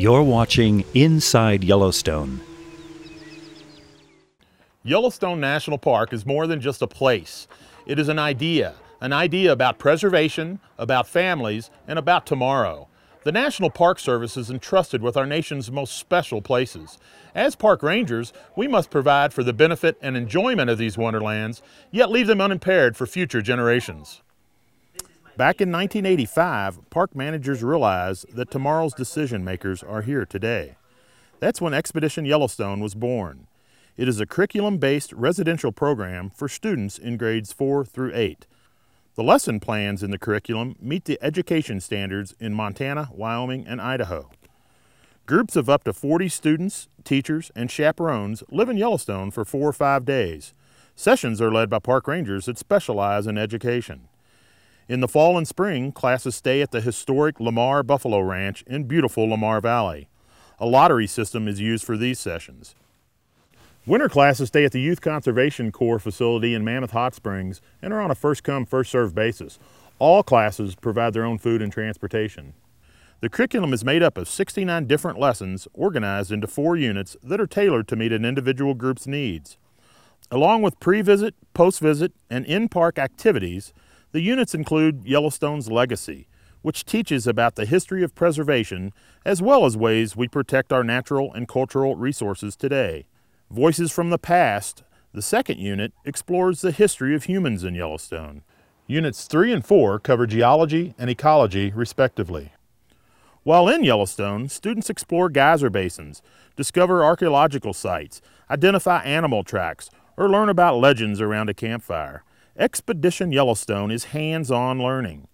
You're watching Inside Yellowstone. Yellowstone National Park is more than just a place. It is an idea, an idea about preservation, about families, and about tomorrow. The National Park Service is entrusted with our nation's most special places. As park rangers, we must provide for the benefit and enjoyment of these wonderlands, yet leave them unimpaired for future generations. Back in 1985, park managers realized that tomorrow's decision makers are here today. That's when Expedition Yellowstone was born. It is a curriculum based residential program for students in grades 4 through 8. The lesson plans in the curriculum meet the education standards in Montana, Wyoming, and Idaho. Groups of up to 40 students, teachers, and chaperones live in Yellowstone for four or five days. Sessions are led by park rangers that specialize in education. In the fall and spring, classes stay at the historic Lamar Buffalo Ranch in beautiful Lamar Valley. A lottery system is used for these sessions. Winter classes stay at the Youth Conservation Corps facility in Mammoth Hot Springs and are on a first come, first served basis. All classes provide their own food and transportation. The curriculum is made up of 69 different lessons organized into four units that are tailored to meet an individual group's needs. Along with pre visit, post visit, and in park activities, the units include Yellowstone's Legacy, which teaches about the history of preservation as well as ways we protect our natural and cultural resources today. Voices from the Past, the second unit, explores the history of humans in Yellowstone. Units 3 and 4 cover geology and ecology, respectively. While in Yellowstone, students explore geyser basins, discover archaeological sites, identify animal tracks, or learn about legends around a campfire. Expedition Yellowstone is hands on learning.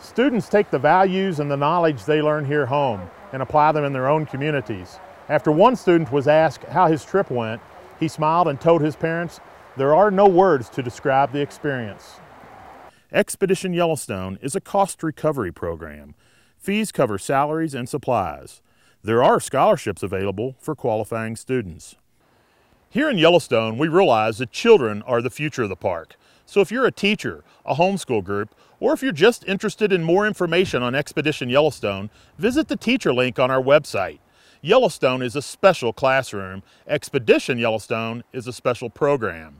Students take the values and the knowledge they learn here home and apply them in their own communities. After one student was asked how his trip went, he smiled and told his parents, There are no words to describe the experience. Expedition Yellowstone is a cost recovery program. Fees cover salaries and supplies. There are scholarships available for qualifying students. Here in Yellowstone, we realize that children are the future of the park. So if you're a teacher, a homeschool group, or if you're just interested in more information on Expedition Yellowstone, visit the teacher link on our website. Yellowstone is a special classroom. Expedition Yellowstone is a special program.